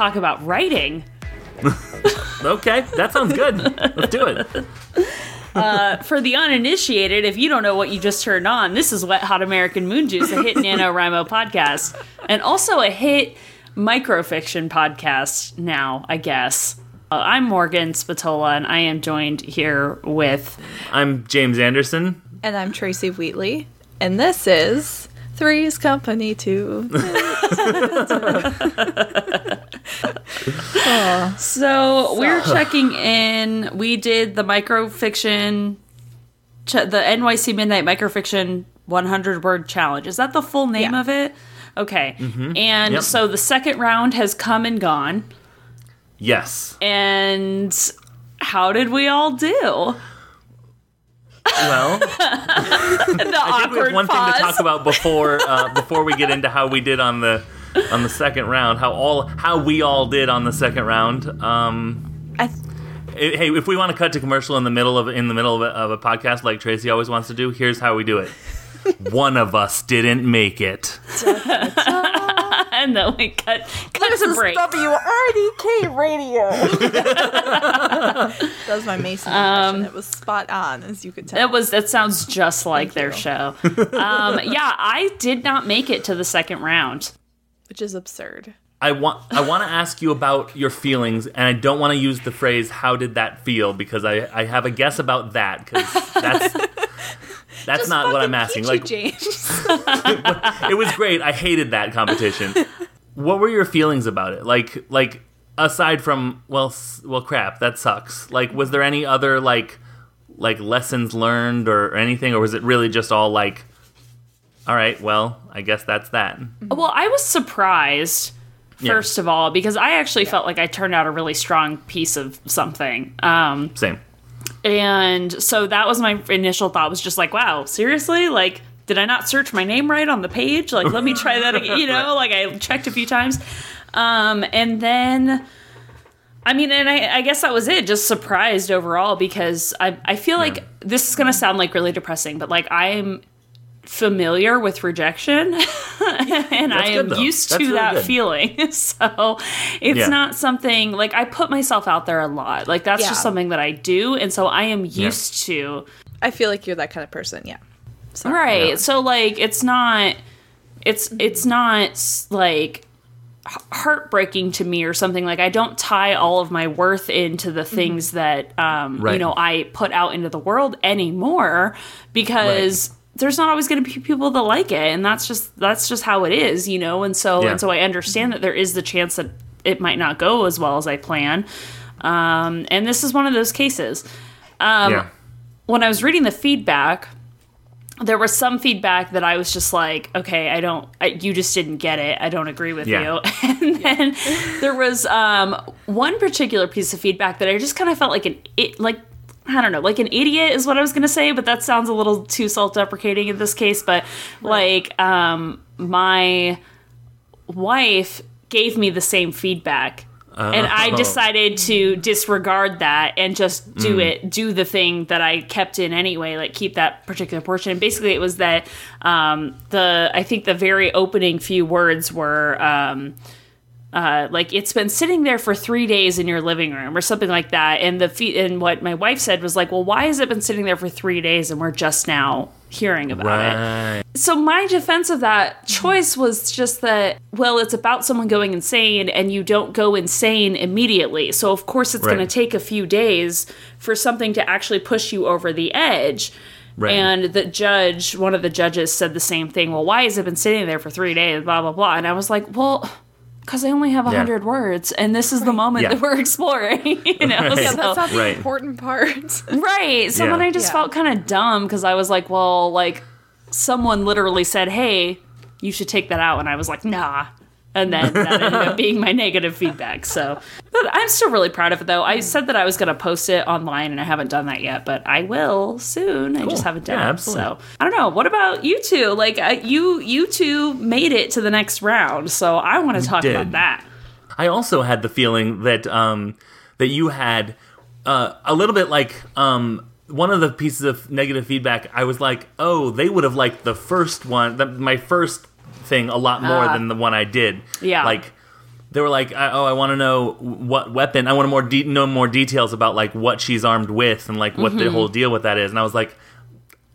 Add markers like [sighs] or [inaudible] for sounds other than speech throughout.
I want to talk about writing. [laughs] Okay, that sounds good. Let's do it. For the uninitiated, if you don't know what you just turned on, this is Wet Hot American Moon Juice, a hit [laughs] NaNoWriMo podcast, and also a hit microfiction podcast now, I guess. Uh, I'm Morgan Spatola, and I am joined here with. I'm James Anderson. And I'm Tracy Wheatley. And this is Three's Company 2. [laughs] So we're checking in. We did the microfiction, ch- the NYC Midnight Microfiction 100 word challenge. Is that the full name Yeah. of it? Okay. Mm-hmm. And Yep. so the second round has come and gone. Yes. And how did we all do? Well, [laughs] The I think we have one pause. thing to talk about before uh, before we get into how we did on the on the second round. How all how we all did on the second round. Um, I th- hey, if we want to cut to commercial in the middle of in the middle of a, of a podcast like Tracy always wants to do, here's how we do it. [laughs] one of us didn't make it. And then we cut cut to break. WRDK Radio. [laughs] that was my Mason impression. it was spot on, as you could tell. It was. That sounds just like their you. show. Um, [laughs] yeah, I did not make it to the second round. which is absurd. I want I want to ask you about your feelings, and I don't want to use the phrase "How did that feel?" because I, I have a guess about that because that's [laughs] that's not what I'm asking. Like James. [laughs] it was great. I hated that competition. what were your feelings about it? Like like aside from well well crap that sucks. Like was there any other like like lessons learned or, or anything, or was it really just all like, all right, well I guess that's that. Well, I was surprised. Yeah. First of all, because I actually felt like I turned out a really strong piece of something. Um, Same. And so that was my initial thought was just like, wow, seriously? Like, did I not search my name right on the page? Like, let me try that again. [laughs] You know, like I checked a few times. Um, and then, I mean, and I, I guess that was it. Just surprised overall because I, I feel like this is going to sound like really depressing, but like I'm familiar with rejection [laughs] and I am good, used That's to really that good. feeling. [laughs] So it's Yeah. not something like I put myself out there a lot. Like that's Yeah. just something that I do. And so I am used to I feel like you're that kind of person, yeah. So, Right. Yeah. So like it's not it's it's not like heartbreaking to me or something like I don't tie all of my worth into the things that um you know I put out into the world anymore because there's not always going to be people that like it and that's just that's just how it is, you know. And so Yeah. and so I understand that there is the chance that it might not go as well as I plan. Um and this is one of those cases yeah. when I was reading the feedback, there was some feedback that I was just like, okay, I don't, I, you just didn't get it. I don't agree with Yeah. you. [laughs] And then there was um, one particular piece of feedback that I just kind of felt like an, it, like, I don't know, like an idiot is what I was going to say, but that sounds a little too self deprecating in this case. But like, um, my wife gave me the same feedback. And I Oh. decided to disregard that and just do Mm. it, do the thing that I kept in anyway, like keep that particular portion. And basically, it was that um, the I think the very opening few words were um, uh, like it's been sitting there for three days in your living room or something like that. And the fe- and what my wife said was like, well, why has it been sitting there for three days and we're just now hearing about it? So my defense of that choice was just that well it's about someone going insane and you don't go insane immediately so of course it's Right. going to take a few days for something to actually push you over the edge Right. and the judge one of the judges said the same thing well why has it been sitting there for three days blah blah blah and i was like well because I only have a Yeah. hundred words, and this is the moment Yeah. that we're exploring. [laughs] You [laughs] know, Right. Yeah, so- that's not the Right. important part. [laughs] Right. So Yeah. then I just Yeah. felt kind of dumb because I was like, well, like someone literally said, hey, you should take that out. And I was like, nah. And then that ended up [laughs] being my negative feedback. So, but I'm still really proud of it though. I said that I was going to post it online and I haven't done that yet, but I will soon. I just haven't Yeah, done it. absolutely. So I don't know. What about you two? Like uh, you, you two made it to the next round. So I want to talk did. about that. I also had the feeling that um, that you had uh, a little bit like um, one of the pieces of negative feedback. I was like, oh, they would have liked the first one, the, my first thing a lot more Ah. than the one I did. Yeah. like they were like, "Oh, I want to know what weapon. I want to more de- know more details about like what she's armed with and like what Mm-hmm. the whole deal with that is." And I was like,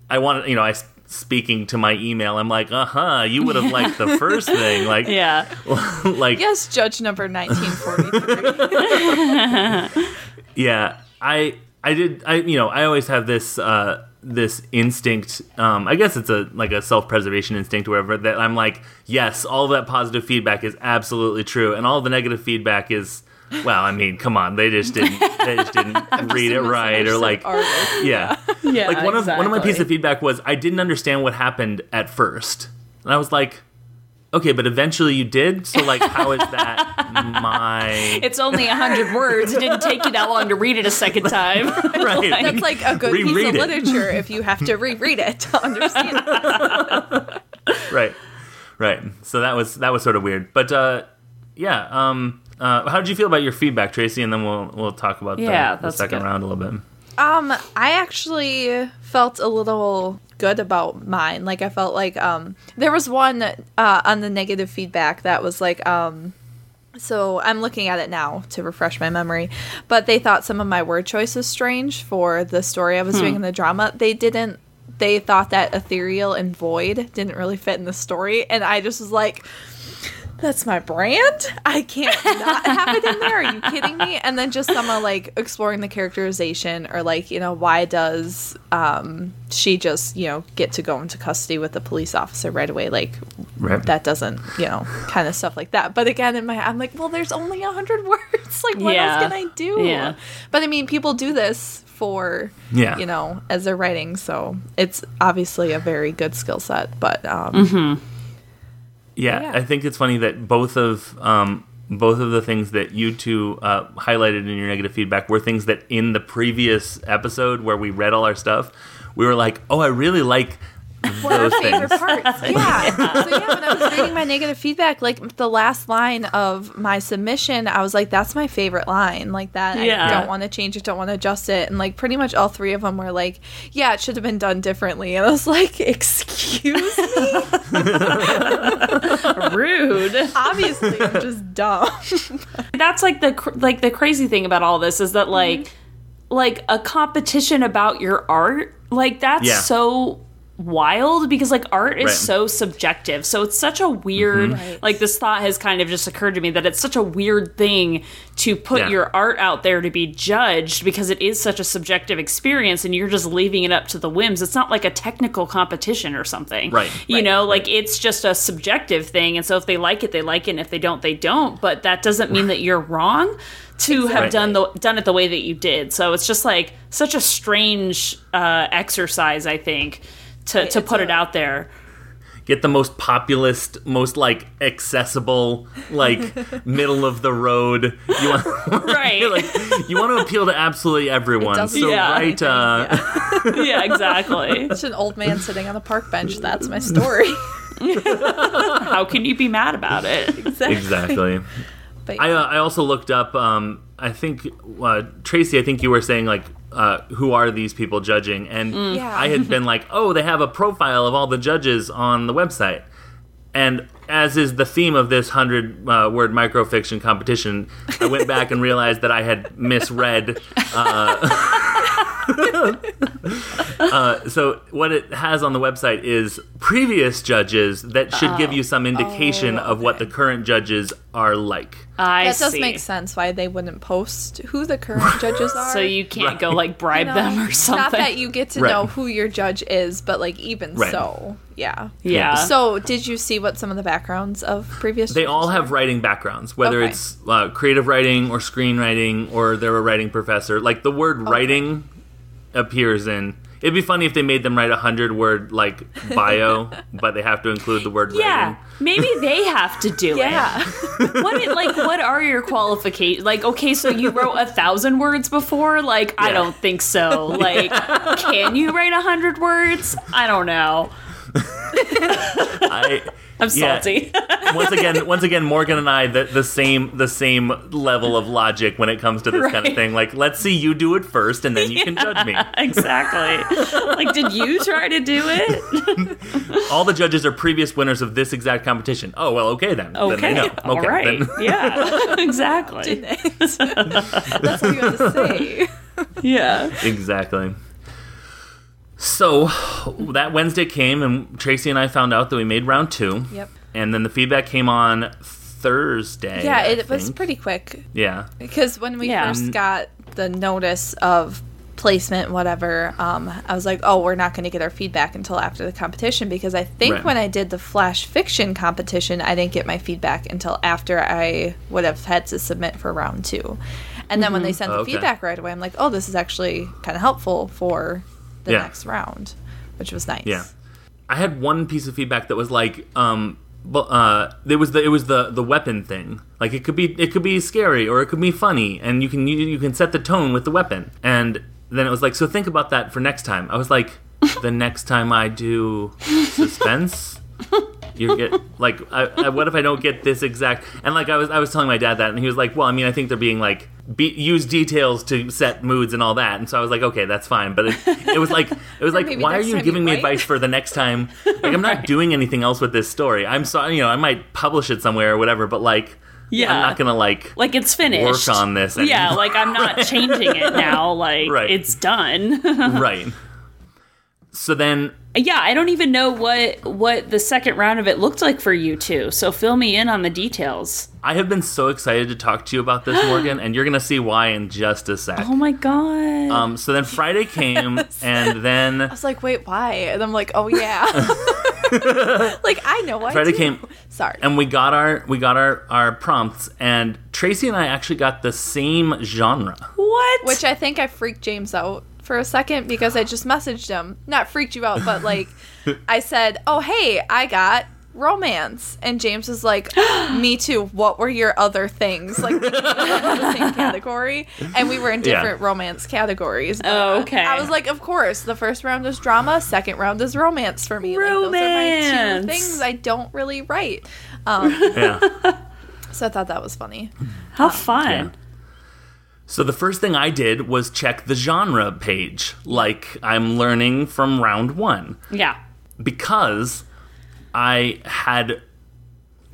"I want you know, I speaking to my email. I'm like, uh huh, you would have liked the first [laughs] thing, like, Yeah. [laughs] like Yes, Judge number 1943. [laughs] Yeah, I I did I you know I always have this uh this instinct um I guess it's a like a self-preservation instinct or whatever that I'm like yes all that positive feedback is absolutely true and all the negative feedback is well I mean come on they just didn't they just didn't [laughs] read it right or like Artist. yeah Yeah. like one of one of my pieces of feedback was I didn't understand what happened at first and I was like okay but eventually you did so like how is that [laughs] my It's only a hundred words. It didn't take you that long to read it a second time. [laughs] right [laughs] That's like a good piece of it. literature if you have to reread it to understand it. right right so that was that was sort of weird but uh yeah um uh how did you feel about your feedback tracy and then we'll we'll talk about the- Yeah, the, that's second good. round a little bit Um, I actually felt a little good about mine. Like I felt like um there was one uh on the negative feedback that was like um so I'm looking at it now to refresh my memory, but they thought some of my word choice was strange for the story I was doing in the drama. They didn't they thought that ethereal and void didn't really fit in the story and I just was like that's my brand. I can't not have it in there. Are you kidding me? And then just some of like exploring the characterization or like, you know, why does um she just, you know, get to go into custody with the police officer right away? Like right that doesn't, you know, kind of stuff like that. But again, in my I'm like, well, there's only a hundred [laughs] words. Like, what Yeah. else can I do? Yeah. But I mean, people do this for, Yeah. you know, as they're writing. So it's obviously a very good skill set. But um, Mm-hmm. Yeah, Yeah. i think it's funny that both of um both of the things that you two uh, highlighted in your negative feedback were things that in the previous episode where we read all our stuff we were like oh i really like What are those our favorite things parts? [laughs] Yeah. So yeah, when I was reading my negative feedback, like the last line of my submission, I was like, "That's my favorite line." Like that, Yeah. I don't want to change it, don't want to adjust it, and like pretty much all three of them were like, "Yeah, it should have been done differently." And I was like, "Excuse me." [laughs] Rude. Obviously, I'm just dumb. [laughs] That's like the cr- like the crazy thing about all this is that like mm-hmm. like a competition about your art like that's Yeah. so wild because like art is Right. so subjective. So it's such a weird Right. like this thought has kind of just occurred to me that it's such a weird thing to put Yeah. your art out there to be judged because it is such a subjective experience and you're just leaving it up to the whims. It's not like a technical competition or something. Right. you Right. know like it's just a subjective thing. And so if they like it they like it. And if they don't they don't. But that doesn't mean that you're wrong to have done the done it the way that you did. So it's just like such a strange uh exercise i think to to it's put it out there get the most populist, most like accessible, like [laughs] middle of the road. You want [laughs] [laughs] Right. like you want to appeal to absolutely everyone. doesn't So Yeah. write uh, yeah exactly It's an old man sitting on a park bench. That's my story. how can you be mad about it exactly. But I uh, I also looked up. Um, I think uh, Tracy. I think you were saying like. Uh, who are these people judging? And Yeah. I had been like, oh, they have a profile of all the judges on the website. And as is the theme of this hundred uh, word microfiction competition, I went back and realized that I had misread. Uh, [laughs] [laughs] uh, so what it has on the website is previous judges that should give you some indication Oh, of what the current judges are like. i that does see make sense why they wouldn't post who the current [laughs] judges are. so you can't Right. go like bribe You know, them or something Not that you get to Right. know who your judge is, but like even Right. so, yeah. yeah So, did you see what some of the backgrounds of previous? They all have were? writing backgrounds, whether Okay. it's uh, creative writing or screenwriting or they're a writing professor. Like the word writing appears in. It'd be funny if they made them write a hundred word like bio, [laughs] but they have to include the word yeah writing. maybe they have to do Yeah. it [laughs] what it, like what are your qualifications like okay so you wrote a thousand words before? Like i don't think so. Like [laughs] can you write a hundred words? I don't know [laughs] I, I'm yeah, salty. [laughs] once again, once again, Morgan and I the, the same the same level of logic when it comes to this kind of thing. Like, let's see you do it first, and then you can judge me. [laughs] exactly. like, did you try to do it? All the judges are previous winners of this exact competition. Oh well, okay then. Then Okay. they know. Okay, right. then- yeah. Exactly. That's what you have to say. Yeah. exactly. So [sighs] that Wednesday came, and Tracy and I found out that we made round two. Yep. And then the feedback came on Thursday. Yeah, I it was pretty quick Yeah. because when we Yeah. first got the notice of placement, whatever, um, I was like, oh, we're not going to get our feedback until after the competition because I think Right. when I did the flash fiction competition, I didn't get my feedback until after I would have had to submit for round two. And then when they sent the Okay. feedback right away, I'm like, oh, this is actually kind of helpful for the Yeah. next round, which was nice. Yeah. I had one piece of feedback that was like, um, but uh, there was the it was the the weapon thing. Like it could be it could be scary or it could be funny, and you can you, you can set the tone with the weapon. And then it was like, so think about that for next time. I was like, [laughs] the next time I do suspense. You get [laughs] like, I, I, what if I don't get this exact? And like, I was, I was telling my dad that, and he was like, "Well, I mean, I think they're being like, be, use details to set moods and all that." And so I was like, "Okay, that's fine." But it, it was like, it was like, why are you time you giving me advice for the next time? [laughs] Like, I'm not doing anything else with this story. I'm sorry, you know, I might publish it somewhere or whatever, but like, Yeah. I'm not gonna like, Like it's finished. Work on this Yeah, like I'm not changing it now. [laughs] Like Right. it's done. right. So then yeah, I don't even know what what the second round of it looked like for you two. So fill me in on the details. I have been so excited to talk to you about this, [gasps] Morgan, and you're gonna see why in just a sec. Oh my god. Um, so then Friday [laughs] came, and then I was like, wait, why? And I'm like, oh yeah. [laughs] like I know why. Friday too. came, Sorry. and we got our we got our our prompts, and Tracy and I actually got the same genre. what? Which I think I freaked James out for a second because I just messaged him. Not freaked you out, but like [laughs] I said, "Oh, hey, I got romance." And James was like, [gasps] "Me too. What were your other things?" Like we in the same [laughs] category, and we were in Yeah. different romance categories. Oh, okay. I was like, "Of course, the first round is drama, second round is romance for me. Like, those are my Romance. two things I don't really write." [laughs] Um, Yeah. so I thought that was funny. How fun. Yeah. So the first thing I did was check the genre page, like I'm learning from round one, Yeah. because I had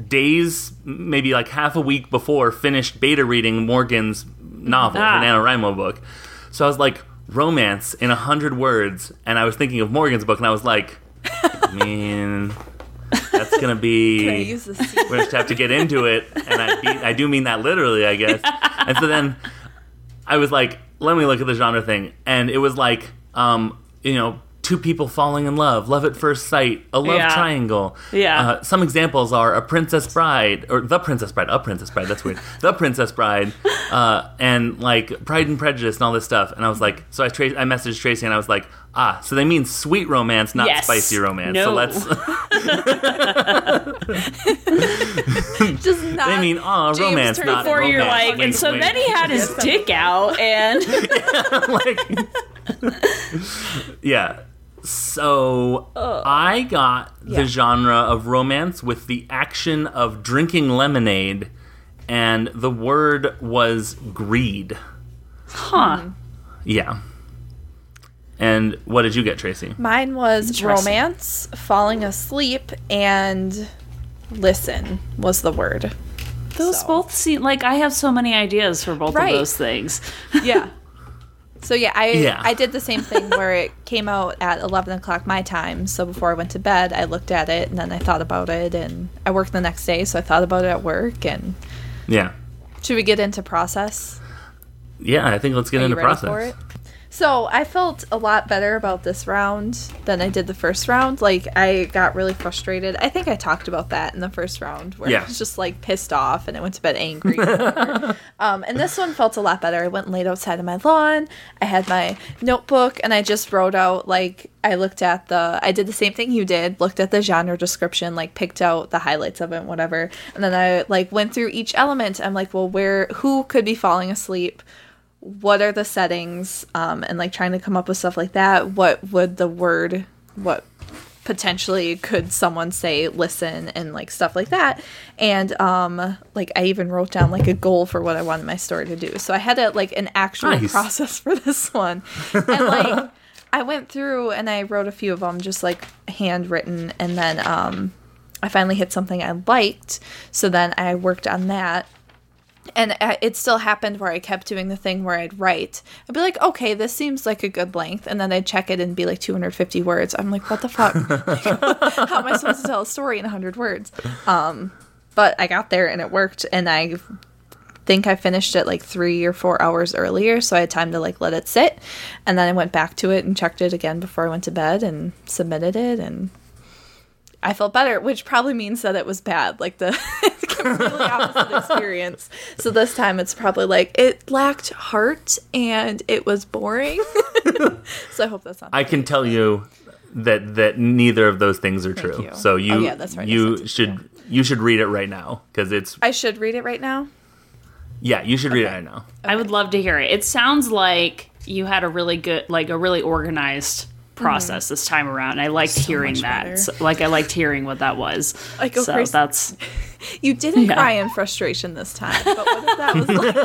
days, maybe like half a week before, finished beta reading Morgan's novel, Ah. her NaNoWriMo book. So I was like, romance in a hundred words, and I was thinking of Morgan's book, and I was like, [laughs] I mean, that's gonna be. we're use the C? just have to get into it, and I, be, I do mean that literally, I guess. [laughs] And so then I was like, let me look at the genre thing, and it was like, um, you know, two people falling in love, love at first sight, a love Yeah. triangle. Yeah. Uh, some examples are a Princess Bride or the Princess Bride, a Princess Bride. That's weird. [laughs] the Princess Bride, uh, and like Pride and Prejudice and all this stuff. And I was like, so I tra- I messaged Tracy and I was like, ah, so they mean sweet romance, not Yes. spicy romance. No. So let's. [laughs] [laughs] Just not. they mean ah, James romance, turned not Before romance. you're like, Wink, and so wink. then he had his dick out, and like yeah so i got Yeah. the genre of romance with the action of drinking lemonade and the word was greed huh? Hmm. yeah and what did you get tracy Mine was Interesting. romance, falling asleep, and listen was the word. Those So. both seem like I have so many ideas for both Right. of those things. Yeah. [laughs] So yeah, I Yeah. I did the same thing where it came out at eleven o'clock my time. So before I went to bed, I looked at it and then I thought about it, and I worked the next day, so I thought about it at work. And yeah should we get into process? yeah i think let's get Are into process? So I felt a lot better about this round than I did the first round. Like I got really frustrated. I think I talked about that in the first round where Yeah. I was just like pissed off and I went to bed angry. [laughs] um, and this one felt a lot better. I went and laid outside on my lawn. I had my notebook and I just wrote out like I looked at the I did the same thing you did, looked at the genre description, like picked out the highlights of it whatever. And then I like went through each element. I'm like, well, where who could be falling asleep? What are the settings um, and like trying to come up with stuff like that what would the word what potentially could someone say listen and like stuff like that. And um like i even wrote down like a goal for what i wanted my story to do. So i had a like an actual Nice. process for this one. And like [laughs] i went through and i wrote a few of them just like handwritten. And then um i finally hit something i liked. So then i worked on that and uh, it still happened where I kept doing the thing where I'd write. I'd be like, okay, this seems like a good length, and then I'd check it and be like 250 words. I'm like, what the fuck? [laughs] How am I supposed to tell a story in 100 words? Um, but I got there and it worked, and I think I finished it like three or four hours earlier, so I had time to like let it sit, and then I went back to it and checked it again before I went to bed and submitted it, and I felt better, which probably means that it was bad, like the [laughs] completely opposite [laughs] experience. So this time it's probably like it lacked heart and it was boring. [laughs] so I hope that's not. I can tell you that that neither of those things are true. you. So oh, you Oh, yeah, that's right. You sent it, should you should read it right now because it's I should read it right now. yeah you should read it Okay. right now. I would love to hear it. It sounds like you had a really good, like a really organized process this time around. I liked hearing that. So- like I liked hearing what that was. I go so crazy. that's [laughs] You didn't Yeah. cry in frustration this time, but what if that was [laughs] like?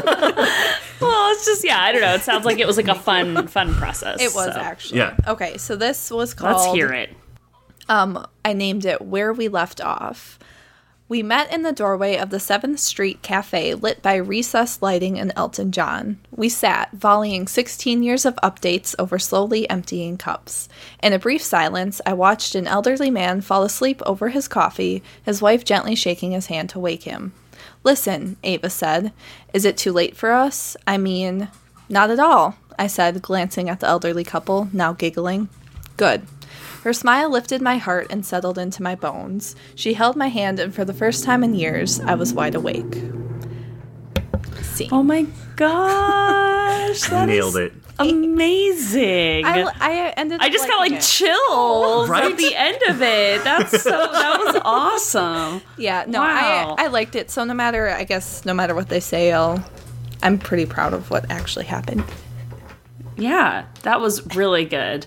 well, it's just yeah. I don't know. It sounds like it was like a fun, [laughs] fun process. It was so actually. Yeah. Okay, so this was called. Let's hear it. Um, I named it Where We Left Off. We met in the doorway of the 7th Street Cafe lit by recessed lighting and Elton John. We sat, volleying 16 years of updates over slowly emptying cups. In a brief silence, I watched an elderly man fall asleep over his coffee, his wife gently shaking his hand to wake him. Listen, Ava said. Is it too late for us? I mean, not at all, I said, glancing at the elderly couple, now giggling. Good. Her smile lifted my heart and settled into my bones. She held my hand, and for the first time in years, I was wide awake. See. Oh my gosh, [laughs] that Nailed is it. amazing. I, I, I ended up just got like it. chills Right? at the end of it. That's so. That was [laughs] awesome. Yeah, no, Wow. I I liked it. So no matter, I guess, no matter what they say, I'll, I'm pretty proud of what actually happened. Yeah, that was really good.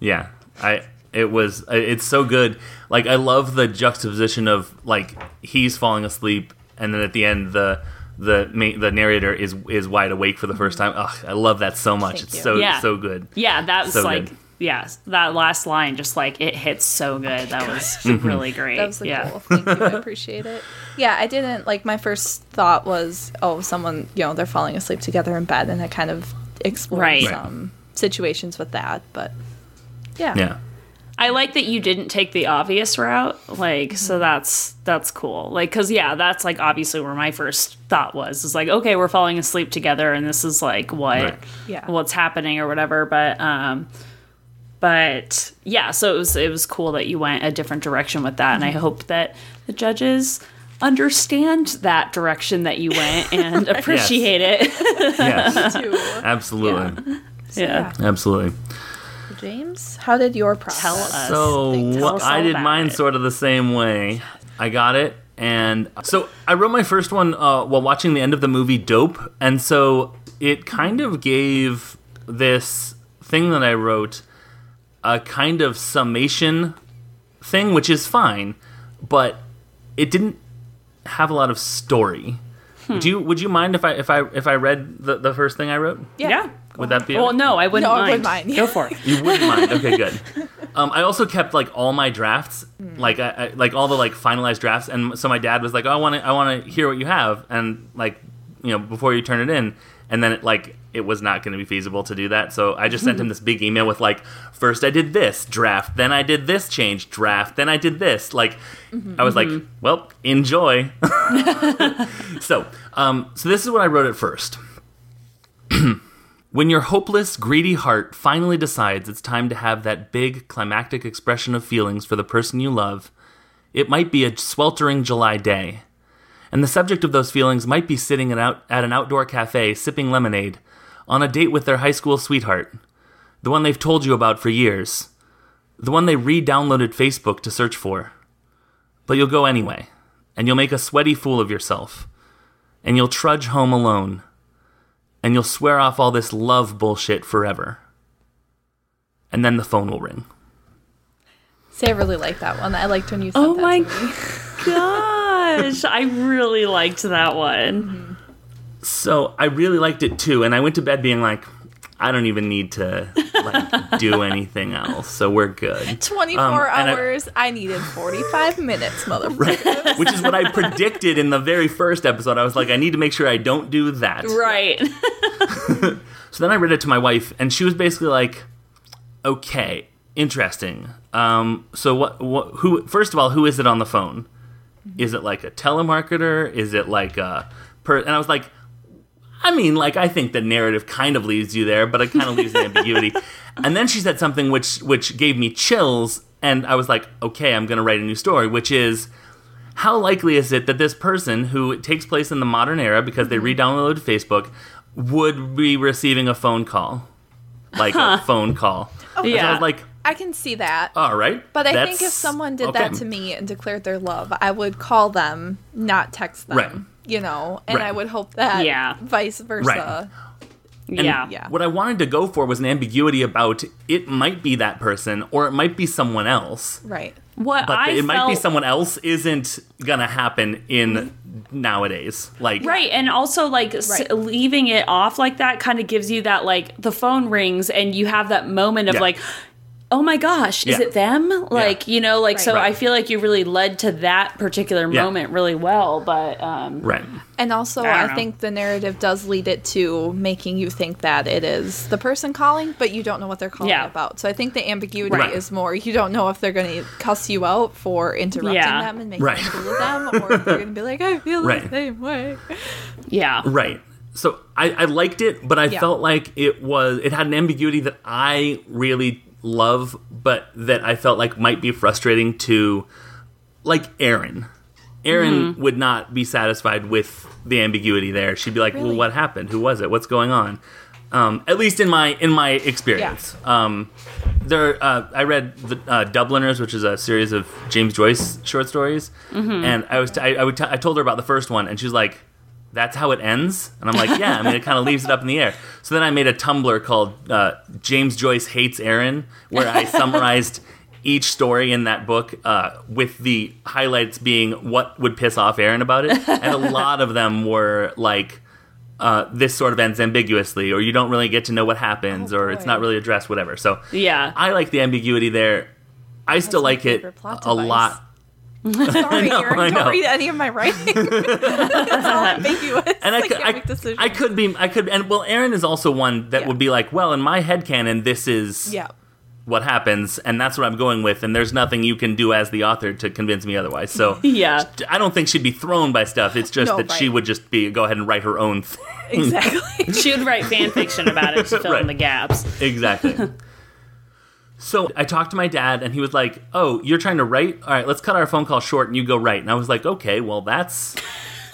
Yeah, I it was it's so good. Like I love the juxtaposition of like he's falling asleep and then at the end the the ma- the narrator is is wide awake for the first time. Ugh, I love that so much. Thank it's you. so Yeah. so good. Yeah, that was So like good. yeah, that last line just like it hits so good. That was [laughs] Mm-hmm. really great. That was the yeah. goal. Thank you. I appreciate it. Yeah, I didn't like my first thought was, oh, someone, you know, they're falling asleep together in bed, and I kind of explored Right. some situations with that. But yeah, Yeah. I like that you didn't take the obvious route. Like, so that's that's cool. Like, cause yeah, that's like obviously where my first thought was. Is like, okay, we're falling asleep together, and this is like what Right. Yeah. what's happening or whatever. But um, but yeah, so it was it was cool that you went a different direction with that, and I hope that the judges understand that direction that you went [laughs] and appreciate it. Yes. [laughs] Too. Absolutely. yeah. Absolutely. James, how did your process? Tell us. So Tell us I did mine it. sort of the same way. I got it, and so I wrote my first one uh, while watching the end of the movie Dope, and so it kind of gave this thing that I wrote a kind of summation thing, which is fine, but it didn't have a lot of story. Hmm. Would you Would you mind if I if I if I read the, the first thing I wrote? Yeah. Would that be? Well, no, I wouldn't No, I mind. wouldn't mind. Go for it. You wouldn't mind. Okay, good. [laughs] Um, I also kept like all my drafts, like I, I, like all the like finalized drafts, and so my dad was like, oh, "I want to, I want to hear what you have," and like, you know, before you turn it in, and then it like it was not going to be feasible to do that, so I just sent him this big email with like, first I did this draft, then I did this change draft, then I did this. Like, I was like, well, enjoy. [laughs] [laughs] so, um, so this is what I wrote at first. [clears throat] When your hopeless, greedy heart finally decides it's time to have that big, climactic expression of feelings for the person you love, it might be a sweltering July day. And the subject of those feelings might be sitting at, an outdoor cafe sipping lemonade, on a date with their high school sweetheart, the one they've told you about for years, the one they re downloaded Facebook to search for. But you'll go anyway, and you'll make a sweaty fool of yourself, and you'll trudge home alone and you'll swear off all this love bullshit forever. And then the phone will ring. See, I really like that one. I liked when you said Oh that my to me. gosh, I really liked that one. So I really liked it too, and I went to bed being like, I don't even need to like [laughs] do anything else, so we're good. 24 Um, and I- hours. I, needed 45 minutes, motherfucker. Which is what I predicted in the very first episode. I was like, I need to make sure I don't do that. Right. [laughs] [laughs] So then I read it to my wife, and she was basically like, "Okay, interesting. Um, so what? What? Who? First of all, who is it on the phone? Is it like a telemarketer? Is it like a per?" And I was like, "I mean, like I think the narrative kind of leaves you there, but it kind of leaves the [laughs] ambiguity." And then she said something which which gave me chills, and I was like, "Okay, I'm going to write a new story," which is. How likely is it that this person, who takes place in the modern era because they mm-hmm. re-downloaded Facebook, would be receiving a phone call, like a phone call? Oh, I Yeah. was like, I can see that. all right. But I think if someone did okay. that to me and declared their love, I would call them, not text them. Right. You know, and Right. I would hope that Yeah. vice versa. And yeah. Yeah. What I wanted to go for was an ambiguity about it might be that person or it might be someone else. Right. What But I it might be someone else isn't gonna happen in nowadays. Like Right, and also like s- leaving it off like that kind of gives you that like the phone rings and you have that moment of Yeah. like, oh my gosh, is Yeah. it them? Like you know, like so Right. I feel like you really led to that particular Yeah. moment really well. But um, Right. And also, I I, think the narrative does lead it to making you think that it is the person calling, but you don't know what they're calling Yeah. about. So I think the ambiguity Right. is more you don't know if they're going to cuss you out for interrupting Yeah. them and making Right. you fool of them, or if they're going to be like, I feel Right. the same way. yeah, Right. So I, I liked it, but I Yeah. felt like it was it had an ambiguity that I really love, but that I felt like might be frustrating to like Aaron. Aaron Mm-hmm. would not be satisfied with the ambiguity there. She'd be like, "Well, what happened? Who was it? What's going on?" Um, at least in my in my experience. Um, there, uh, I read the uh, Dubliners, which is a series of James Joyce short stories, and I was t- I, I would t- I told her about the first one, and she's like, "That's how it ends," and I'm like, "Yeah." I mean, it kind of leaves it up in the air. So then I made a Tumblr called uh, James Joyce hates Aaron, where I summarized each story in that book uh, with the highlights being what would piss off Aaron about it, and a lot of them were like. Uh, this sort of ends ambiguously, or you don't really get to know what happens, Oh, or it's not really addressed, whatever. So, yeah. I like the ambiguity there. I still like it a device. lot. [laughs] Sorry, know, Aaron, I know. don't read any of my writing. [laughs] it's all ambiguous. And I, I could, can't make. I, I could be, I could, and well, Aaron is also one that Yeah. would be like, well, in my headcanon, this is yeah. what happens, and that's what I'm going with, and there's nothing you can do as the author to convince me otherwise. So, [laughs] yeah. I don't think she'd be thrown by stuff. It's just No, that she right. would just be go ahead and write her own thing. Exactly. She would write fan fiction about it to fill in the gaps. Exactly. So I talked to my dad, and he was like, "Oh, you're trying to write? All right, let's cut our phone call short, and you go write." And I was like, "Okay, well, that's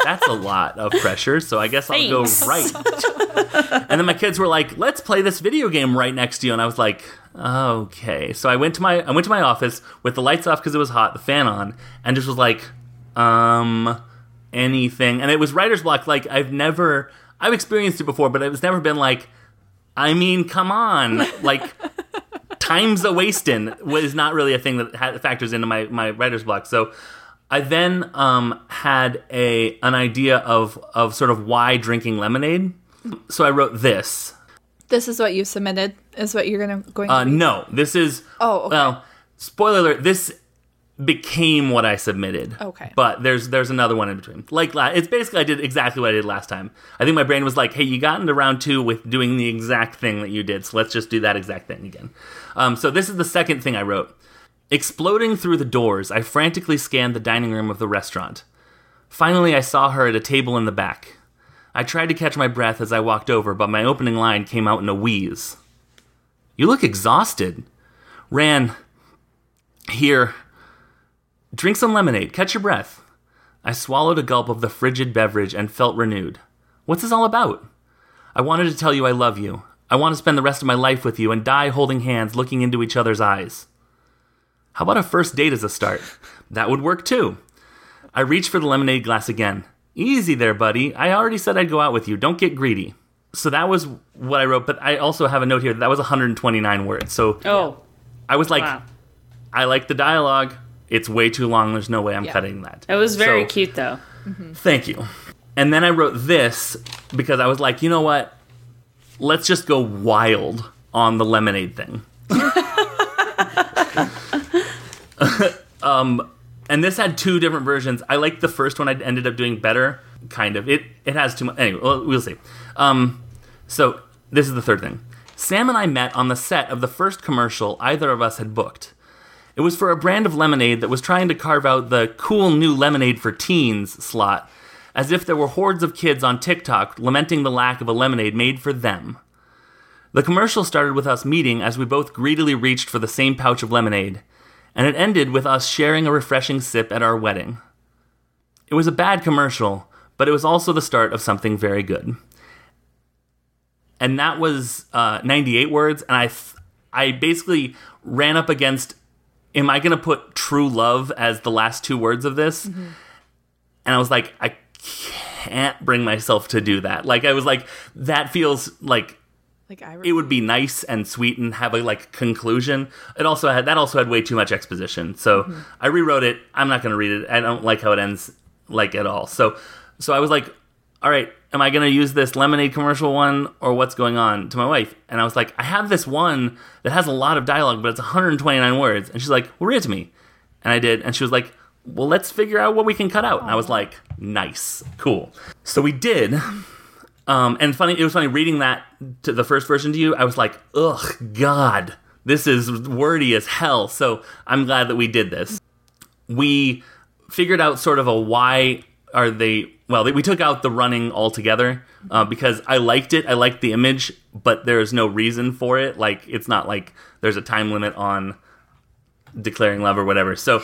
that's a lot of pressure. So I guess I'll go write." [laughs] and then my kids were like, "Let's play this video game right next to you," and I was like, "Okay." So I went to my I went to my office with the lights off because it was hot, the fan on, and just was like, "Um." anything and it was writer's block like i've never i've experienced it before but it's never been like i mean come on like time's a wasting was not really a thing that ha- factors into my my writer's block so i then um had a an idea of of sort of why drinking lemonade so i wrote this this is what you submitted. Is what you're gonna going. uh to no this is Oh, okay. well spoiler alert this became what I submitted. Okay. But there's there's another one in between. Like it's basically I did exactly what I did last time. I think my brain was like, "Hey, you got into round 2 with doing the exact thing that you did. So let's just do that exact thing again." Um, so this is the second thing I wrote. Exploding through the doors, I frantically scanned the dining room of the restaurant. Finally, I saw her at a table in the back. I tried to catch my breath as I walked over, but my opening line came out in a wheeze. You look exhausted. Ran. Here. Drink some lemonade. Catch your breath. I swallowed a gulp of the frigid beverage and felt renewed. What's this all about? I wanted to tell you I love you. I want to spend the rest of my life with you and die holding hands, looking into each other's eyes. How about a first date as a start? That would work too. I reached for the lemonade glass again. Easy there, buddy. I already said I'd go out with you. Don't get greedy. So that was what I wrote, but I also have a note here that, that was 129 words. So Oh, I was like, wow. I like the dialogue. It's way too long. There's no way I'm Yeah. cutting that. It was very So, cute though. Thank you. And then I wrote this because I was like, you know what? Let's just go wild on the lemonade thing. [laughs] [laughs] um, and this had two different versions. I liked the first one. I ended up doing better, kind of. It it has too much. Anyway, well, we'll see. Um, so this is the third thing. Sam and I met on the set of the first commercial either of us had booked. It was for a brand of lemonade that was trying to carve out the cool new lemonade for teens slot, as if there were hordes of kids on TikTok lamenting the lack of a lemonade made for them. The commercial started with us meeting as we both greedily reached for the same pouch of lemonade, and it ended with us sharing a refreshing sip at our wedding. It was a bad commercial, but it was also the start of something very good. And that was uh, 98 words, and I, th- I basically ran up against am I going to put true love as the last two words of this? Mm-hmm. And I was like, I can't bring myself to do that. Like, I was like, that feels like Like I it would be nice and sweet and have a like conclusion. It also had that also had way too much exposition. So mm-hmm. I rewrote it. I'm not going to read it. I don't like how it ends like at all. So so I was like, all right, am I going to use this lemonade commercial one or what's going on to my wife? And I was like, I have this one that has a lot of dialogue, but it's 129 words. And she's like, well, read it to me. And I did. And she was like, well, let's figure out what we can cut out. And I was like, nice, cool. So we did. Um, and funny, it was funny reading that to the first version to you. I was like, ugh, God, this is wordy as hell. So I'm glad that we did this. We figured out sort of a why are they. Well, we took out the running altogether uh, because I liked it. I liked the image, but there's no reason for it. Like, it's not like there's a time limit on declaring love or whatever. So,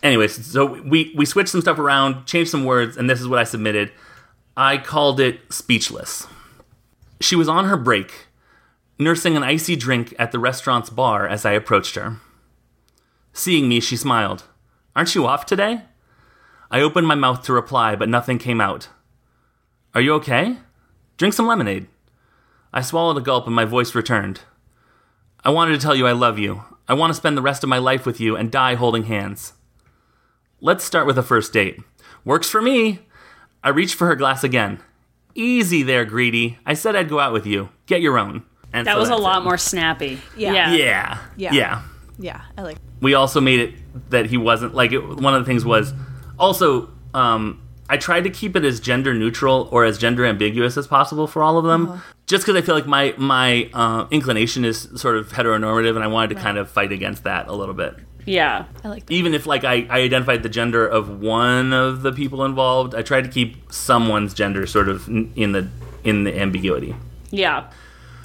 anyways, so we we switched some stuff around, changed some words, and this is what I submitted. I called it speechless. She was on her break, nursing an icy drink at the restaurant's bar as I approached her. Seeing me, she smiled. Aren't you off today? I opened my mouth to reply, but nothing came out. Are you okay? Drink some lemonade. I swallowed a gulp and my voice returned. I wanted to tell you I love you. I want to spend the rest of my life with you and die holding hands. Let's start with a first date. Works for me. I reached for her glass again. Easy there, greedy. I said I'd go out with you. Get your own. And That so was a lot it. more snappy. Yeah. Yeah. Yeah. Yeah. Yeah. Yeah, I like. We also made it that he wasn't like it, one of the things was also um I tried to keep it as gender neutral or as gender ambiguous as possible for all of them, Uh-huh. just because I feel like my my uh, inclination is sort of heteronormative, and I wanted to kind of fight against that a little bit. Yeah. I like. That. even if like I, I identified the gender of one of the people involved, I tried to keep someone's gender sort of in the in the ambiguity. Yeah.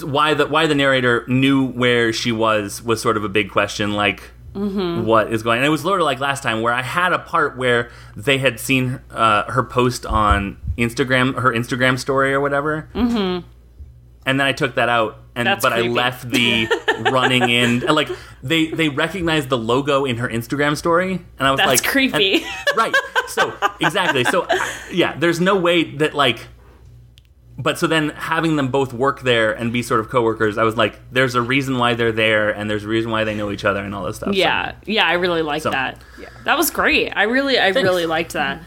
Why the why the narrator knew where she was was sort of a big question. Like, what is going? And it was of like last time where I had a part where they had seen uh, her post on Instagram, her Instagram story or whatever. Mm-hmm. And then I took that out, and That's but I left the [laughs] running in. Like they they recognized the logo in her Instagram story, and I was That's like, creepy. and- [laughs] right. So exactly. So yeah, there's no way that like. But so then having them both work there and be sort of coworkers, I was like, there's a reason why they're there, and there's a reason why they know each other and all this stuff. So- Yeah, yeah, I really liked So- that. That was great. I really, I really liked that.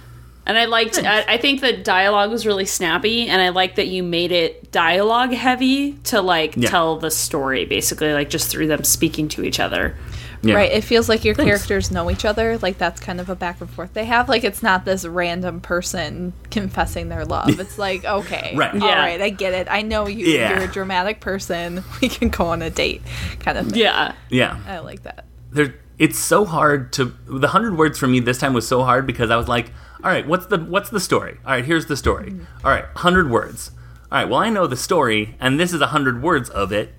And I liked. I, I think the dialogue was really snappy, and I like that you made it dialogue heavy to like Yeah. tell the story, basically, like just through them speaking to each other. Yeah. Right, it feels like your Thanks. characters know each other. Like that's kind of a back and forth they have. Like it's not this random person confessing their love. [laughs] It's like okay, Right. all Yeah. right, I get it. I know you. Yeah. You're a dramatic person. [laughs] We can go on a date, kind of thing. Yeah, Yeah. I like that. there it's so hard to the 100 words for me this time was so hard because i was like all right what's the what's the story? All right here's the story. All right 100 words. All right well i know the story and this is 100 words of it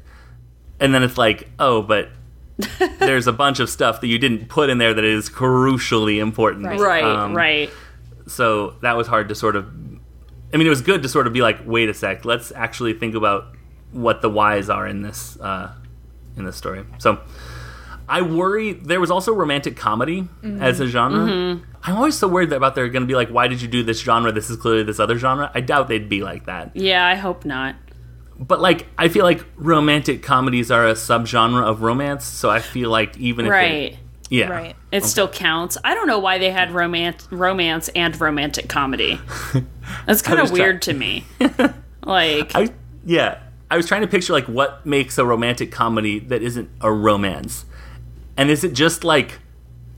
and then it's like oh but [laughs] there's a bunch of stuff that you didn't put in there that is crucially important. Right. right, Um, right. so that was hard to sort of i mean it was good to sort of be like wait a sec let's actually think about what the whys are in this uh in this story. So i worry there was also romantic comedy as a genre mm-hmm. i'm always so worried about they're going to be like why did you do this genre this is clearly this other genre i doubt they'd be like that Yeah, I hope not. but like i feel like romantic comedies are a subgenre of romance so i feel like even if Right. they Yeah. Right. It still counts. I don't know why they had romance, romance and romantic comedy. [laughs] That's kind was of try- weird to me. [laughs] Like, I yeah. I was trying to picture like what makes a romantic comedy that isn't a romance. And is it just like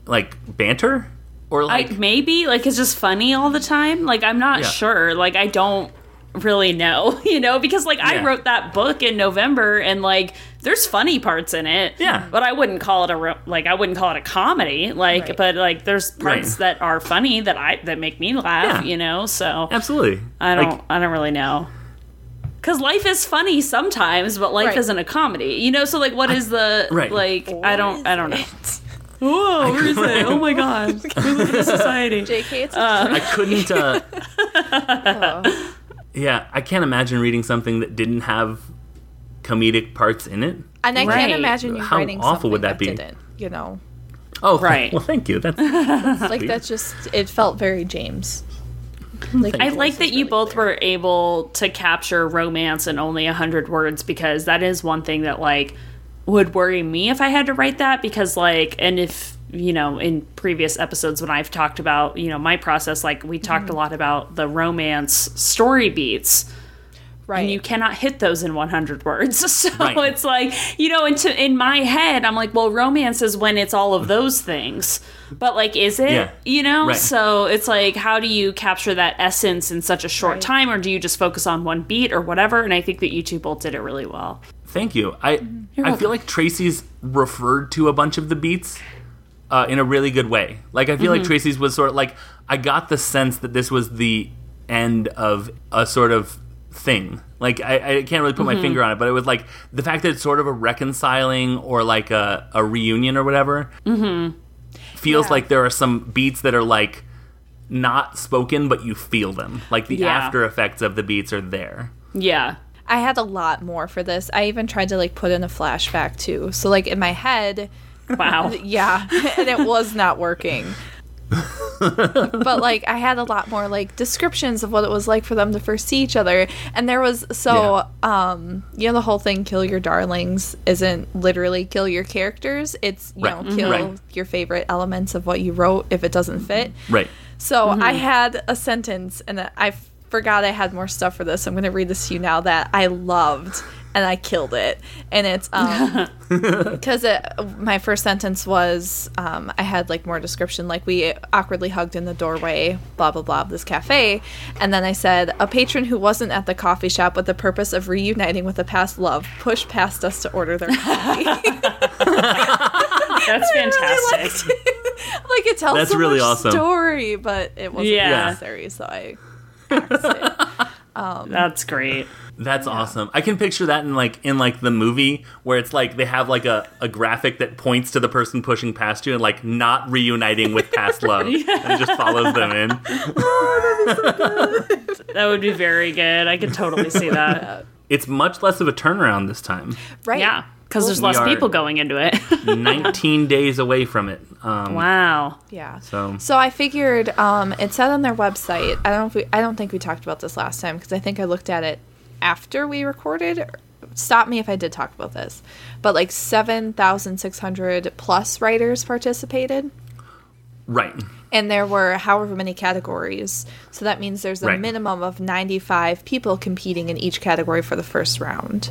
like banter? Or like I, maybe like it's just funny all the time. Like I'm not Yeah. sure. Like I don't really know, [laughs] you know, because like I wrote that book in November and like there's funny parts in it. Yeah. But I wouldn't call it a like I wouldn't call it a comedy. Like Right. but like there's parts Right. that are funny that I that make me laugh, Yeah. you know. So Absolutely. I don't Like, I don't really know. Cuz life is funny sometimes, but life Right. isn't a comedy. You know, so like what is the Right. like I don't I don't know. [laughs] Whoa, where is it? Oh my god. [laughs] We live in a society. [laughs] JK, it's I couldn't uh oh. Yeah, I can't imagine reading something that didn't have comedic parts in it. and I Right. can't imagine you How writing awful something would that be? didn't. You know, Oh, Right. well, thank you. That's like that's just it felt very James. Like I like that that is you really both clear. were able to capture romance in only 100 words because that is one thing that like would worry me if I had to write that because like and if you know in previous episodes when I've talked about you know my process like we talked Mm-hmm. a lot about the romance story beats right. and you cannot hit those in 100 words [laughs] so Right. it's like you know into in my head i'm like well romance is when it's all of those things but like is it Yeah. you know Right. so it's like how do you capture that essence in such a short Right. time or do you just focus on one beat or whatever and i think that you two both did it really well Thank you. I I Mm-hmm. welcome. feel like Tracy's referred to a bunch of the beats uh, in a really good way. Like I feel Mm-hmm. like Tracy's was sort of like I got the sense that this was the end of a sort of thing. Like I, I can't really put Mm-hmm. my finger on it, but it was like the fact that it's sort of a reconciling or like a, a reunion or whatever. Mm-hmm. Feels Yeah. like there are some beats that are like not spoken, but you feel them. Like the Yeah. after effects of the beats are there. yeah I had a lot more for this. I even tried to like put in a flashback too. So like in my head, wow [laughs] yeah, [laughs] and it was not working. [laughs] but like I had a lot more like descriptions of what it was like for them to first see each other. And there was so um you know the whole thing kill your darlings isn't literally kill your characters. It's you Right. know kill Right. your favorite elements of what you wrote if it doesn't fit. Right. So I had a sentence, and I forgot I had more stuff for this. I'm going to read this to you now that I loved, and I killed it. And it's um [laughs] because my first sentence was um, I had like more description, like we awkwardly hugged in the doorway, blah blah blah, of this cafe, and then I said a patron who wasn't at the coffee shop with the purpose of reuniting with a past love pushed past us to order their coffee. [laughs] [laughs] that's fantastic like it tells That's so really much awesome. story, but it wasn't Yeah. necessary, so I axed it. that's great That's awesome. I can picture that in like in like the movie where it's like they have like a, a graphic that points to the person pushing past you and like not reuniting with past [laughs] love and just follows them in. [laughs] that would be very good i could totally see [laughs] that It's much less of a turnaround this time. Right. yeah because there's less people going into it 19 days away from it. Um, wow Yeah. So So I figured um, it said on their website. I don't know if we, I don't think we talked about this last time because I think I looked at it after we recorded. Stop me if I did talk about this, but like seven thousand six hundred plus writers participated, right. and there were however many categories. So that means there's a Right. minimum of ninety five people competing in each category for the first round.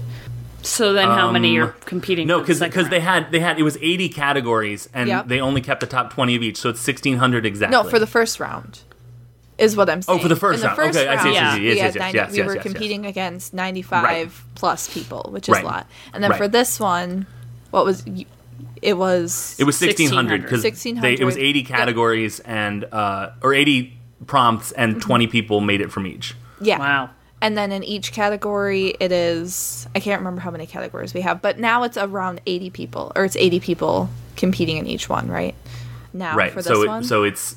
so then how many Um, are competing No, for because second because they had they had it was 80 categories and Yep. they only kept the top 20 of each, so it's 1600 exactly. No, for the first round. Is what I'm saying. Oh, for the first In round. Okay, I see, round, I see. Yes, we yes, yes, 90 yes, we yes, were yes, yes. competing against 95 plus people, which is Right. a lot. And then Right. for this one, what was it was It was 1600 because 1600. it was 80 categories and uh, or 80 prompts Mm-hmm. and 20 people made it from each. yeah. wow And then in each category, it is I can't remember how many categories we have, but now it's around 80 people, or it's 80 people competing in each one, right? Now right. for this so one, it, so it's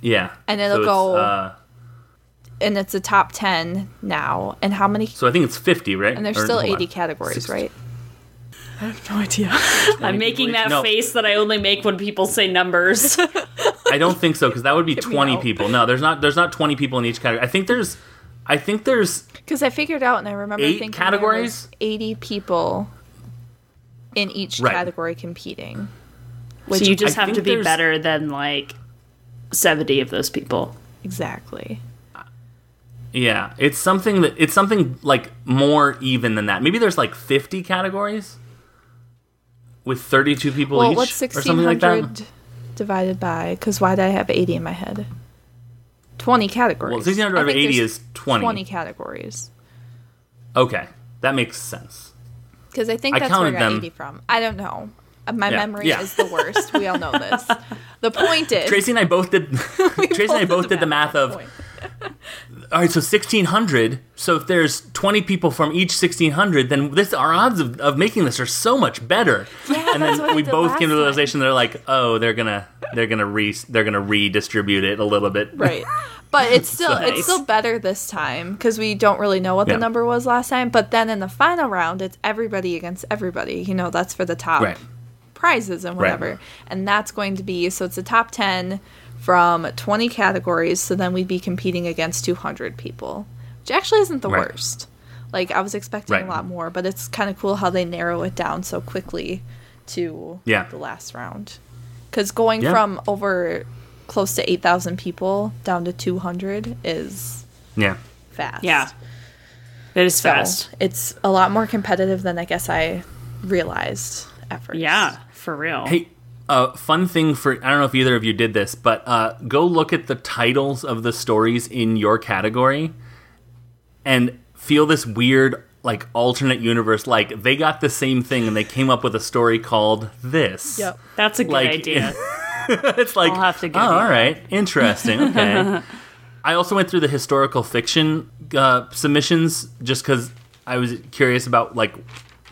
yeah. And it'll So go- Uh, and it's a top 10 now. And how many? so I think it's 50, right? And there's Or- still hold on. 80 categories, 60. right? I have no idea [laughs] i'm making that No. face that i only make when people say numbers [laughs] I don't think so because that would be me 20 people. No, there's not. There's not 20 people in each category. I think there's. I think there's Because I figured out, and I remember Eight thinking categories? there was 80 people in each Right. category competing. Which so you just I have to be better than like 70 of those people. exactly. Yeah, it's something that it's something like more even than that. Maybe there's like 50 categories with 32 people Well, each what's or something like that. 1600 divided by? Because why did I have 80 in my head? 20 categories. Well, 1600 I divided by 80 is 20. 20 categories. Okay, that makes sense. Because I think I that's where I counted got them. 80 from. I don't know. Uh, My Yeah, memory yeah. is the worst. We all know this. [laughs] The point is. Tracy and I both did. [laughs] [laughs] Tracy and I both did the math of. All right, so 1600. So if there's 20 people from each 1600, then this our odds of, of making this are so much better. Yeah, and that's then we both came to the time. realization they're like, oh, they're gonna they're gonna re they're gonna redistribute it a little bit. Right. But it's still So- it's still better this time because we don't really know what Yeah. the number was last time. But then in the final round, it's everybody against everybody. You know, that's for the top Right. Prizes and Right. whatever. And that's going to be so it's a top ten from twenty categories. So then we'd be competing against two hundred people, which actually isn't the Right. worst. Like I was expecting Right. a lot more, but it's kind of cool how they narrow it down so quickly to Yeah. the last round. Because going Yeah. from over close to 8,000 people down to 200 is Yeah. fast. Yeah. It is So fast. it's a lot more competitive than I guess I realized at first. Yeah, for real. Hey, uh, fun thing for I don't know if either of you did this, but uh, go look at the titles of the stories in your category and feel this weird like alternate universe like they got the same thing and they came up with a story called this. Yep. That's a good Like- idea. [laughs] it's like I'll have to give oh, all right, interesting. Okay. [laughs] I also went through the historical fiction uh, submissions just because I was curious about like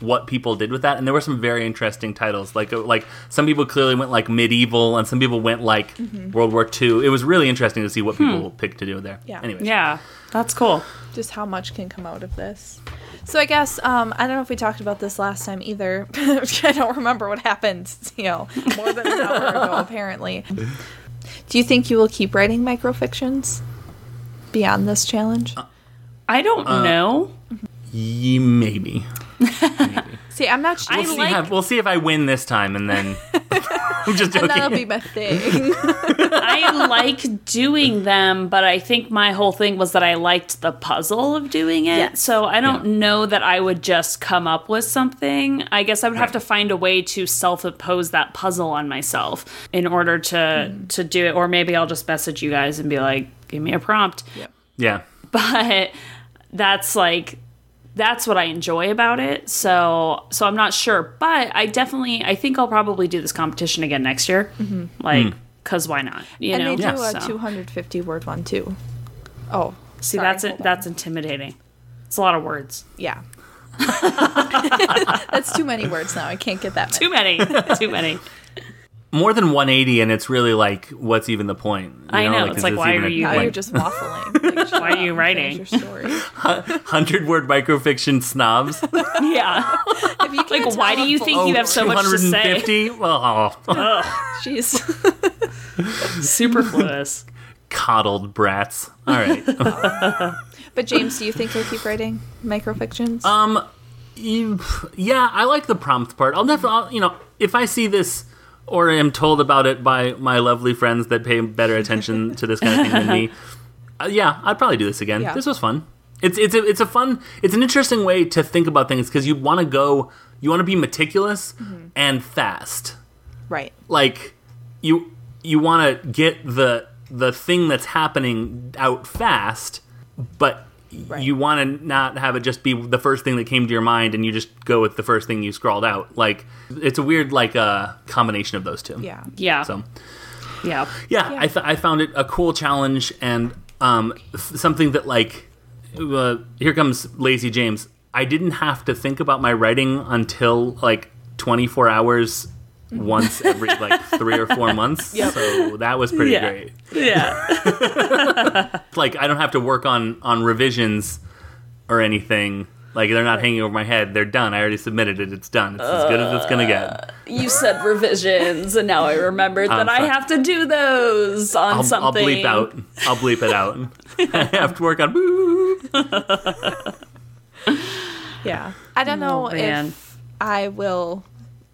what people did with that, and there were some very interesting titles. Like uh, like some people clearly went like medieval, and some people went like World War II. It was really interesting to see what people picked to do there. Yeah. Anyway. Yeah, that's cool. Just how much can come out of this. So I guess um, I don't know if we talked about this last time either. [laughs] I don't remember what happened. [laughs] You know, more than an hour ago [laughs] apparently. Do you think you will keep writing microfictions beyond this challenge? I don't Uh, know. Ye- maybe. [laughs] See, I'm not sure. We'll see, like- how- we'll see if I win this time, and then [laughs] [laughs] I'm just and joking. that'll be my thing. I like doing them, but I think my whole thing was that I liked the puzzle of doing it. Yes. So I don't Yeah. know that I would just come up with something. I guess I would have to find a way to self-impose that puzzle on myself in order to mm. to do it. Or maybe I'll just message you guys and be like, "Give me a prompt." yeah. But that's like that's what I enjoy about it. So so I'm not sure, but I definitely I think I'll probably do this competition again next year. Mm-hmm. Like mm. cuz why not? You and know. they do Yeah. a So- 250 word one too. Oh, See, sorry, that's it. That's intimidating. It's a lot of words. yeah. [laughs] [laughs] that's too many words now. I can't get that Too many. many. Too many. [laughs] More than 180, and it's really like, what's even the point? You I know, it's like, why are you, Now like- you're just waffling. [laughs] Like, Why are you writing? Your story. hundred word microfiction snobs? [laughs] Yeah. If you Like, why do you think full- you have so much to say? 250? Well, oh, Jeez. [laughs] Superfluous. coddled brats. All right. but James, do you think you'll keep writing microfictions? Um, you, yeah, I like the prompt part. I'll never I'll, you know, if I see this or am told about it by my lovely friends that pay better attention [laughs] to this kind of thing than me, uh, yeah, I'd probably do this again. Yeah. This was fun. It's it's a, it's a fun it's an interesting way to think about things because you want to go you want to be meticulous Mm-hmm. and fast. right. like you you want to get the the thing that's happening out fast but Right. you want to not have it just be the first thing that came to your mind and you just go with the first thing you scrawled out like it's a weird like uh, combination of those two Yeah. Yeah. so Yeah. yeah, Yeah. I, th- I found it a cool challenge and um, f- something that like uh, here comes lazy james i didn't have to think about my writing until like 24 hours [laughs] once every like three or four months. So that was pretty Yeah. great. Yeah. [laughs] like i don't have to work on on revisions or anything. Like they're not hanging over my head. They're done. I already submitted it. It's done. It's as good as it's gonna get. Uh, you said revisions, and now I remembered that I have to do those on I'll, I'll something. bleep out. I'll bleep it out. [laughs] I have to work on. Yeah. I don't oh, know Oh, if I will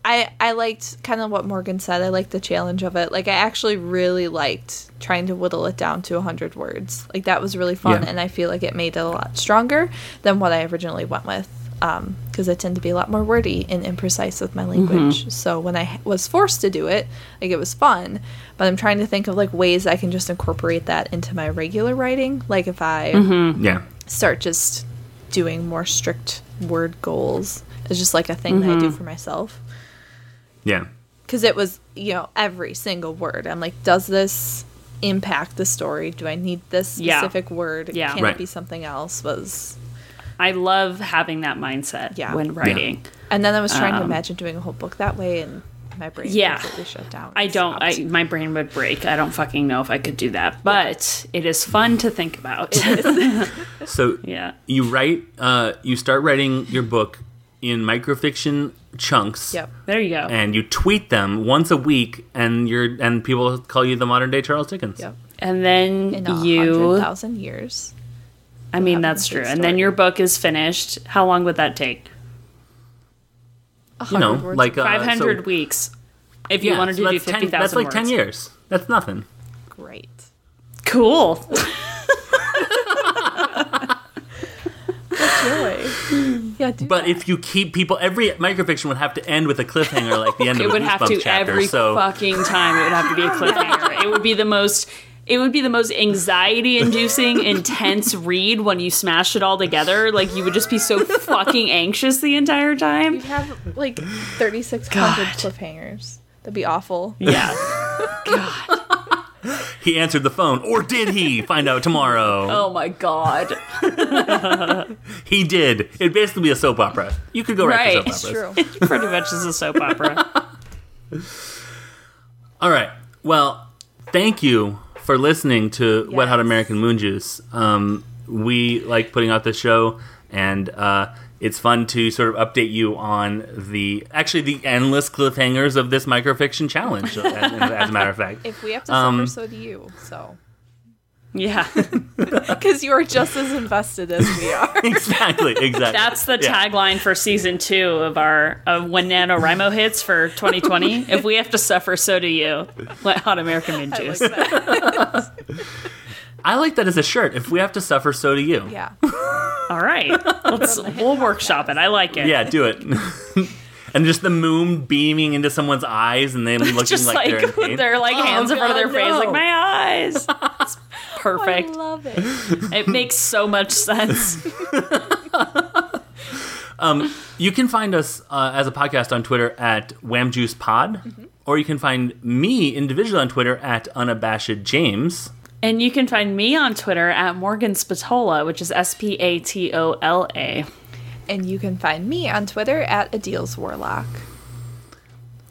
I I liked kind of what Morgan said. I liked the challenge of it. Like I actually really liked trying to whittle it down to 100 words. Like that was really fun Yeah. and I feel like it made it a lot stronger than what I originally went with. Um, because I tend to be a lot more wordy and imprecise with my mm-hmm. language. So when I was forced to do it, like it was fun, but I'm trying to think of like ways I can just incorporate that into my regular writing. Like if I mm-hmm. Yeah. start just doing more strict word goals. It's just like a thing that I do mm-hmm. for myself. Yeah. Because it was, you know, every single word. I'm like, does this impact the story? Do I need this Yeah. specific word? Yeah. Can Right. it be something else? Was I love having that mindset Yeah. when writing. and then I was trying to Um, imagine doing a whole book that way, and my brain Yeah. completely shut down. I don't. I my brain would break. I don't fucking know if I could do that, but it is fun to think about. [laughs] So yeah. you write, uh, you start writing your book in microfiction chunks. Yep. There you go. And you tweet them once a week, and you're and people call you the modern day Charles Dickens. Yep. And then In you. thousand years. I mean, have a that's good true. And then your book is finished. How long would that take? A You know, hundred words. like uh, Five hundred so- weeks. If you yeah, wanted so to do that's 10 fifty thousand. That's like ten years. That's nothing. great. Cool. [laughs] Joy. Yeah. Do But that. if you keep people, every microfiction would have to end with a cliffhanger, like the end it of a would have Goosebumps to chapter. every so fucking time. It would have to be a [laughs] cliffhanger. it would be the most. It would be the most anxiety-inducing, [laughs] intense read when you smash it all together. Like you would just be so fucking anxious the entire time. You'd have like 3,600 cliffhangers. That'd be awful. Yeah. [laughs] God. He answered the phone, or did he? Find out tomorrow. Oh my god. He did. It'd basically be a soap opera. You could go Right. the It's soap operas. True. Pretty much is a soap opera. [laughs] All right. Well, thank you for listening to Wet Hot American Moon Juice. Um, we like putting out this show, and uh, it's fun to sort of update you on the actually the endless cliffhangers of this microfiction challenge. as, as a matter of [laughs] fact, If we have to Um, suffer, so do you. So, Yeah. [laughs] because you are just as invested as we [laughs] are. exactly, exactly. That's the Yeah. tagline for season two of our of when NaNoWriMo hits for 2020. if we have to suffer, so do you. Let Hot American Mint I like Juice. That. I like that as a shirt. If we have to suffer, so do you. Yeah. All right. Let's [laughs] we'll workshop it. I like it. Yeah, do it. [laughs] and just the moon beaming into someone's eyes, and them [laughs] looking Just like, like, they're in pain. their like Oh, hands in front of their God, face, like my eyes. It's perfect. I love it. It makes so much sense. You can find us uh, as a podcast on Twitter at WhamJuicePod, Mm-hmm. or you can find me individually on Twitter at Unabashed James. And you can find me on Twitter at Morgan Spatola, which is S P A T O L A. And you can find me on Twitter at Adil's Warlock.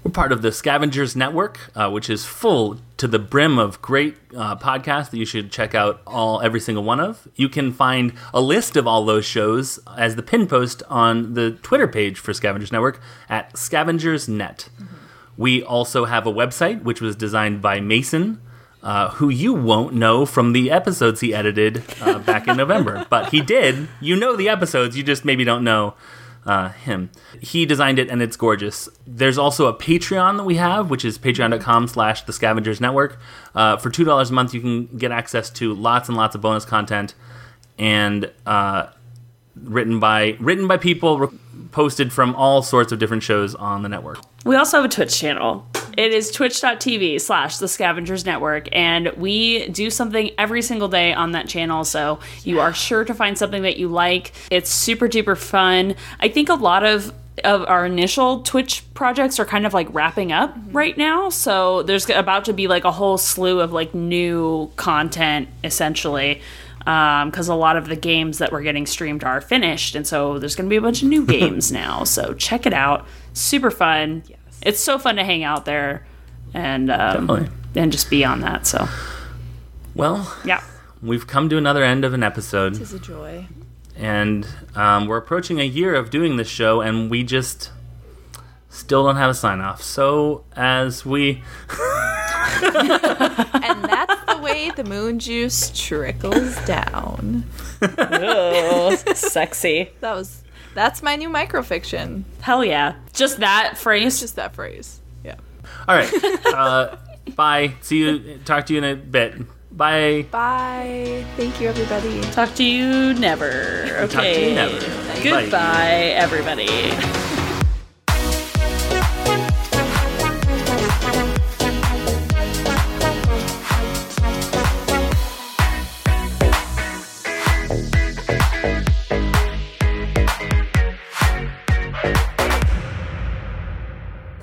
We're part of the Scavengers Network, uh, which is full to the brim of great uh, podcasts that you should check out all every single one of. You can find a list of all those shows as the pin post on the Twitter page for Scavengers Network at Scavengersnet. We also have a website which was designed by Mason, uh, who you won't know from the episodes he edited uh, back in November, [laughs] but he did. You know the episodes, you just maybe don't know uh, him. He designed it and it's gorgeous. There's also a Patreon that we have, which is patreon.com slash the scavengers network. Uh, for $2 a month, you can get access to lots and lots of bonus content and uh, written by written by people re- posted from all sorts of different shows on the network. We also have a Twitch channel. It is twitch.tv slash the scavengers network. And we do something every single day on that channel. So you are sure to find something that you like. It's super duper fun. I think a lot of of our initial Twitch projects are kind of like wrapping up mm-hmm. right now. So there's about to be like a whole slew of like new content essentially. Um, because a lot of the games that we're getting streamed are finished. And so there's going to be a bunch of new [laughs] games now. So check it out. Super fun. Yes. It's so fun to hang out there and um, Definitely. and just be on that. So Well, yeah. we've come to another end of an episode. It's a joy. and um, we're approaching a year of doing this show, and we just still don't have a sign off. So as we [laughs] And that's the way the moon juice trickles down. [laughs] Oh, sexy. That was That's my new microfiction. Hell yeah. Just that phrase. Just that phrase. Yeah. All right. [laughs] Uh, bye. See you. Talk to you in a bit. Bye. Bye. Thank you, everybody. Talk to you never. Okay. Talk to you never. Goodbye, Bye. everybody.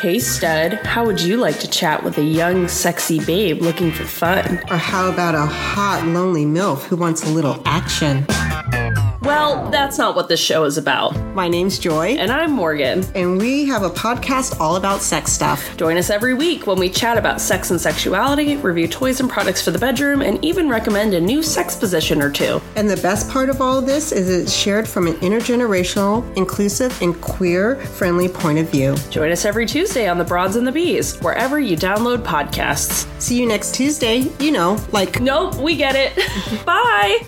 Hey, stud, how would you like to chat with a young, sexy babe looking for fun? Or how about a hot, lonely MILF who wants a little action? Well, that's not what this show is about. My name's Joy, And I'm Morgan. and we have a podcast all about sex stuff. Join us every week when we chat about sex and sexuality, review toys and products for the bedroom, and even recommend a new sex position or two. And the best part of all of this is it's shared from an intergenerational, inclusive, and queer friendly point of view. Join us every Tuesday on The Broads and the Bees, wherever you download podcasts. See you next Tuesday, you know, like Nope, we get it. [laughs] Bye.